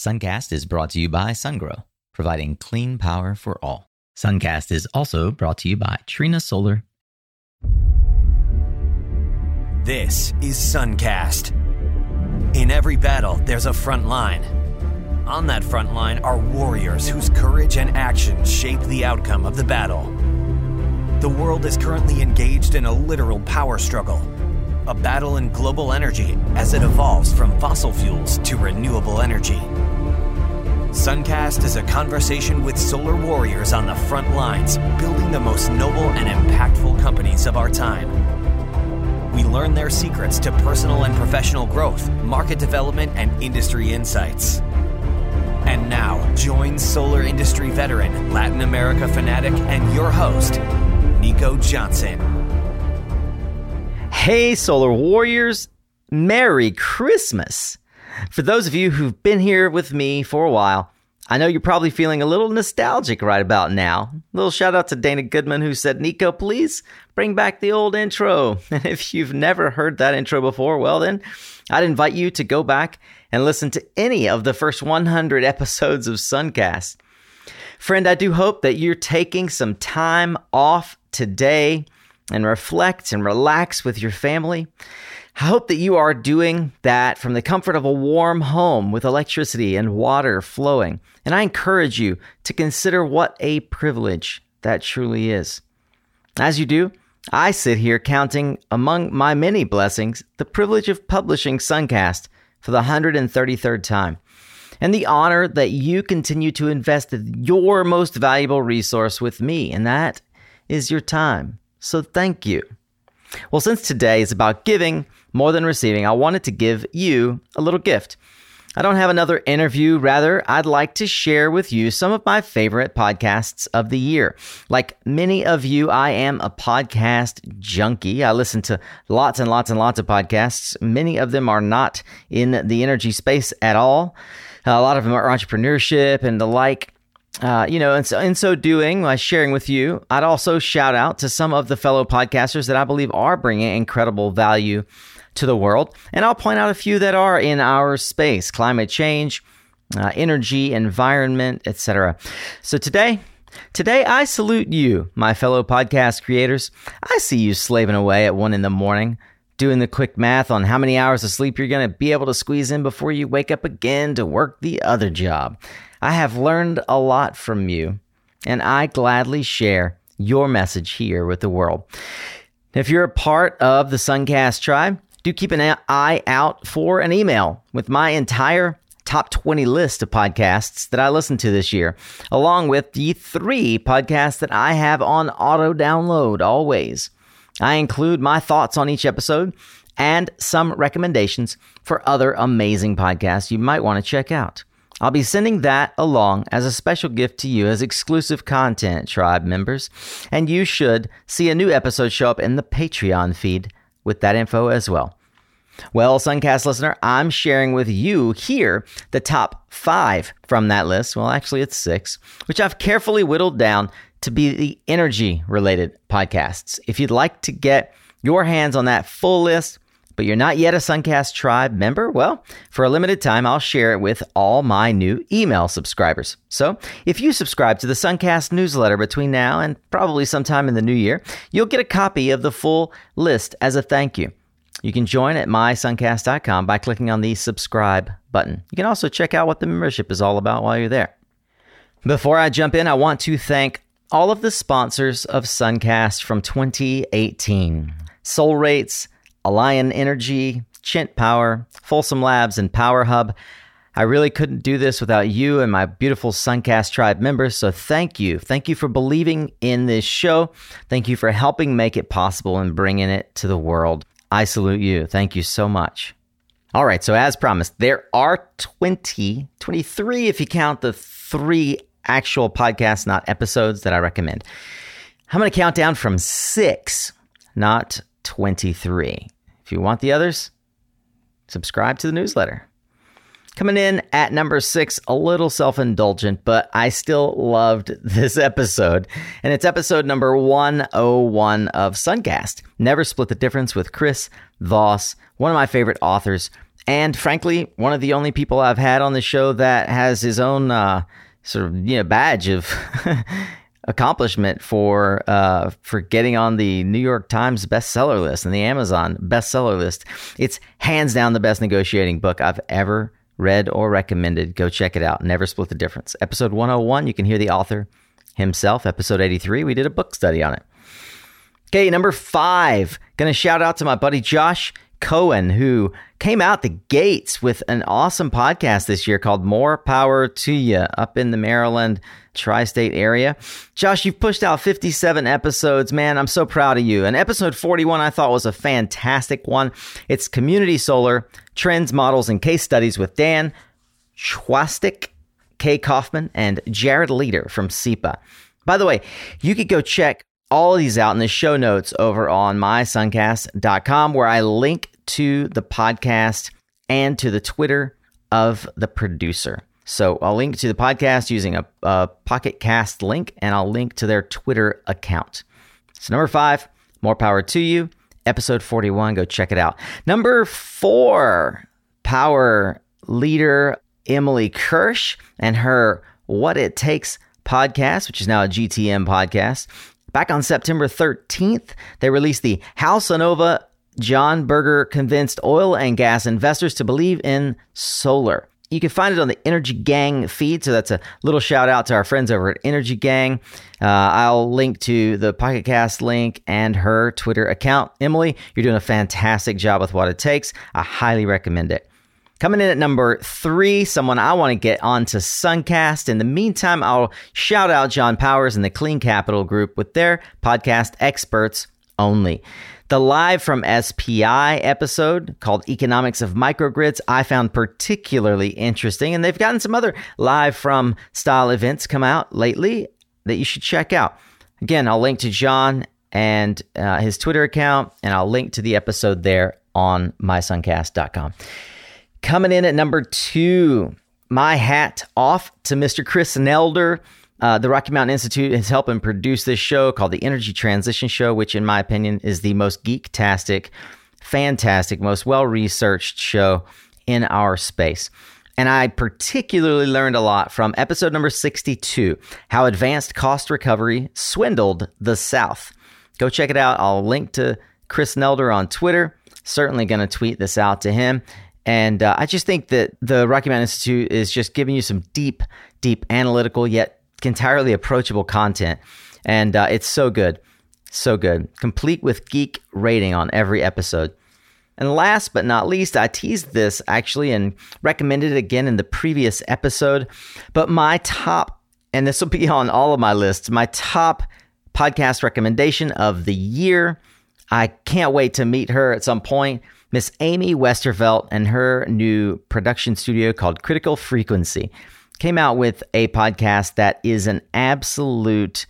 Suncast is brought to you by SunGrow, providing clean power for all. Suncast is also brought to you by Trina Solar. This is Suncast. In every battle, there's a front line. On that front line are warriors whose courage and action shape the outcome of the battle. The world is currently engaged in a literal power struggle a battle in global energy as it evolves from fossil fuels to renewable energy. Suncast is a conversation with solar warriors on the front lines, building the most noble and impactful companies of our time. We learn their secrets to personal and professional growth, market development, and industry insights. And now, join solar industry veteran, Latin America fanatic, and your host, Nico Johnson. Hey, Solar Warriors, Merry Christmas! For those of you who've been here with me for a while, I know you're probably feeling a little nostalgic right about now. Little shout out to Dana Goodman who said, Nico, please bring back the old intro. And if you've never heard that intro before, well, then I'd invite you to go back and listen to any of the first 100 episodes of Suncast. Friend, I do hope that you're taking some time off today and reflect and relax with your family. I hope that you are doing that from the comfort of a warm home with electricity and water flowing. And I encourage you to consider what a privilege that truly is. As you do, I sit here counting among my many blessings the privilege of publishing Suncast for the 133rd time and the honor that you continue to invest your most valuable resource with me, and that is your time. So thank you. Well, since today is about giving more than receiving, I wanted to give you a little gift. I don't have another interview. Rather, I'd like to share with you some of my favorite podcasts of the year. Like many of you, I am a podcast junkie. I listen to lots and lots and lots of podcasts. Many of them are not in the energy space at all. A lot of them are entrepreneurship and the like. Uh, you know, and so in so doing, by sharing with you, I'd also shout out to some of the fellow podcasters that I believe are bringing incredible value to the world, and I'll point out a few that are in our space: climate change, uh, energy, environment, etc. So today. Today, I salute you, my fellow podcast creators. I see you slaving away at one in the morning, doing the quick math on how many hours of sleep you're going to be able to squeeze in before you wake up again to work the other job. I have learned a lot from you, and I gladly share your message here with the world. If you're a part of the Suncast tribe, do keep an eye out for an email with my entire top 20 list of podcasts that I listened to this year, along with the three podcasts that I have on auto download always. I include my thoughts on each episode and some recommendations for other amazing podcasts you might want to check out. I'll be sending that along as a special gift to you as exclusive content, tribe members. And you should see a new episode show up in the Patreon feed with that info as well. Well, Suncast listener, I'm sharing with you here the top five from that list. Well, actually, it's six, which I've carefully whittled down to be the energy related podcasts. If you'd like to get your hands on that full list, but you're not yet a Suncast Tribe member? Well, for a limited time, I'll share it with all my new email subscribers. So if you subscribe to the Suncast newsletter between now and probably sometime in the new year, you'll get a copy of the full list as a thank you. You can join at mysuncast.com by clicking on the subscribe button. You can also check out what the membership is all about while you're there. Before I jump in, I want to thank all of the sponsors of Suncast from 2018. Soul Rates, Alion Energy, Chint Power, Folsom Labs, and Power Hub. I really couldn't do this without you and my beautiful Suncast tribe members. So thank you. Thank you for believing in this show. Thank you for helping make it possible and bringing it to the world. I salute you. Thank you so much. All right. So as promised, there are 20, 23 if you count the three actual podcasts, not episodes that I recommend. I'm going to count down from six, not 23. If you want the others, subscribe to the newsletter. Coming in at number six, a little self indulgent, but I still loved this episode. And it's episode number 101 of Suncast. Never Split the Difference with Chris Voss, one of my favorite authors and frankly, one of the only people I've had on the show that has his own uh, sort of you know badge of accomplishment for uh, for getting on the New York Times bestseller list and the Amazon bestseller list. It's hands down the best negotiating book I've ever read or recommended. Go check it out. Never split the difference. Episode 101, you can hear the author himself. Episode 83, we did a book study on it. Okay, number five. Gonna shout out to my buddy Josh Cohen, who came out the gates with an awesome podcast this year called More Power to You up in the Maryland tri state area. Josh, you've pushed out 57 episodes. Man, I'm so proud of you. And episode 41 I thought was a fantastic one. It's Community Solar Trends, Models, and Case Studies with Dan Chwastik, Kay Kaufman, and Jared Leader from SEPA. By the way, you could go check all of these out in the show notes over on mysuncast.com where I link to the podcast and to the Twitter of the producer. So I'll link to the podcast using a, a Pocket Cast link and I'll link to their Twitter account. So, number five, more power to you. Episode 41, go check it out. Number four, power leader Emily Kirsch and her What It Takes podcast, which is now a GTM podcast. Back on September 13th, they released the How Sunnova John Berger convinced oil and gas investors to believe in solar. You can find it on the Energy Gang feed. So that's a little shout out to our friends over at Energy Gang. Uh, I'll link to the Pocket Cast link and her Twitter account. Emily, you're doing a fantastic job with what it takes. I highly recommend it. Coming in at number three, someone I want to get onto Suncast. In the meantime, I'll shout out John Powers and the Clean Capital Group with their podcast Experts Only. The live from SPI episode called Economics of Microgrids, I found particularly interesting. And they've gotten some other live from style events come out lately that you should check out. Again, I'll link to John and uh, his Twitter account, and I'll link to the episode there on mysuncast.com. Coming in at number two, my hat off to Mr. Chris Nelder. Uh, the Rocky Mountain Institute is helping produce this show called the Energy Transition Show, which, in my opinion, is the most geek-tastic, fantastic, most well researched show in our space. And I particularly learned a lot from episode number 62 How Advanced Cost Recovery Swindled the South. Go check it out. I'll link to Chris Nelder on Twitter. Certainly going to tweet this out to him. And uh, I just think that the Rocky Mountain Institute is just giving you some deep, deep analytical yet entirely approachable content. And uh, it's so good. So good. Complete with geek rating on every episode. And last but not least, I teased this actually and recommended it again in the previous episode. But my top, and this will be on all of my lists, my top podcast recommendation of the year. I can't wait to meet her at some point. Miss Amy Westervelt and her new production studio called Critical Frequency came out with a podcast that is an absolute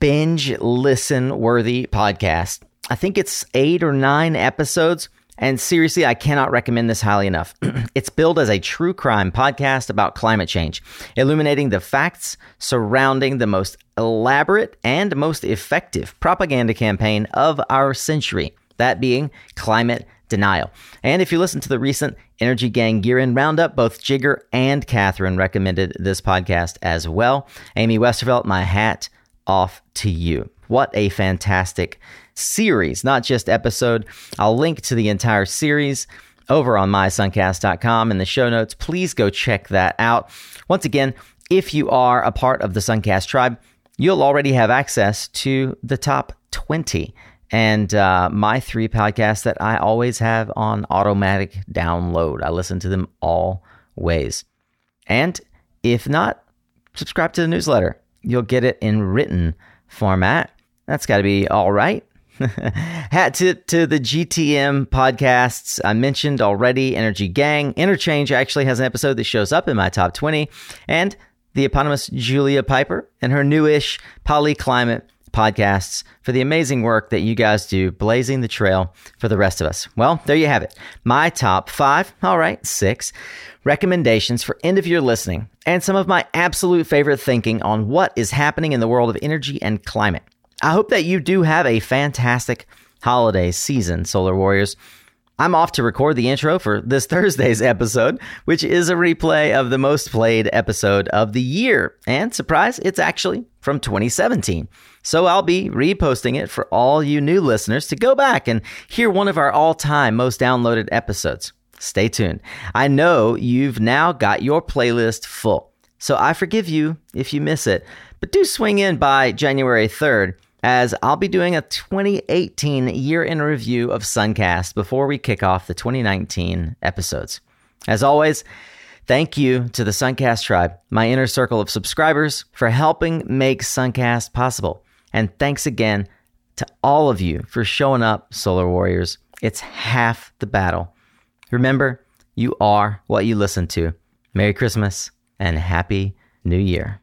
binge listen worthy podcast. I think it's eight or nine episodes. And seriously, I cannot recommend this highly enough. it's billed as a true crime podcast about climate change, illuminating the facts surrounding the most elaborate and most effective propaganda campaign of our century, that being climate denial. And if you listen to the recent Energy Gang Year End Roundup, both Jigar and Katherine recommended this podcast as well. Amy Westervelt, my hat off to you. What a fantastic series, not just episode. I'll link to the entire series over on mysuncast.com in the show notes. Please go check that out. Once again, if you are a part of the Suncast tribe, you'll already have access to the top 20 and uh, my three podcasts that I always have on automatic download. I listen to them always. And if not, subscribe to the newsletter. You'll get it in written format. That's got to be all right. Hat to, to the GTM podcasts I mentioned already Energy Gang. Interchange actually has an episode that shows up in my top 20. And the eponymous Julia Pyper and her newish Polyclimate podcasts for the amazing work that you guys do, blazing the trail for the rest of us. Well, there you have it. My top five, all right, six recommendations for end of year listening and some of my absolute favorite thinking on what is happening in the world of energy and climate. I hope that you do have a fantastic holiday season, Solar Warriors. I'm off to record the intro for this Thursday's episode, which is a replay of the most played episode of the year. And surprise, it's actually from 2017. So I'll be reposting it for all you new listeners to go back and hear one of our all time most downloaded episodes. Stay tuned. I know you've now got your playlist full, so I forgive you if you miss it, but do swing in by January 3rd as I'll be doing a 2018 year in review of Suncast before we kick off the 2019 episodes. As always, thank you to the Suncast tribe, my inner circle of subscribers, for helping make Suncast possible. And thanks again to all of you for showing up, Solar Warriors. It's half the battle. Remember, you are what you listen to. Merry Christmas and Happy New Year.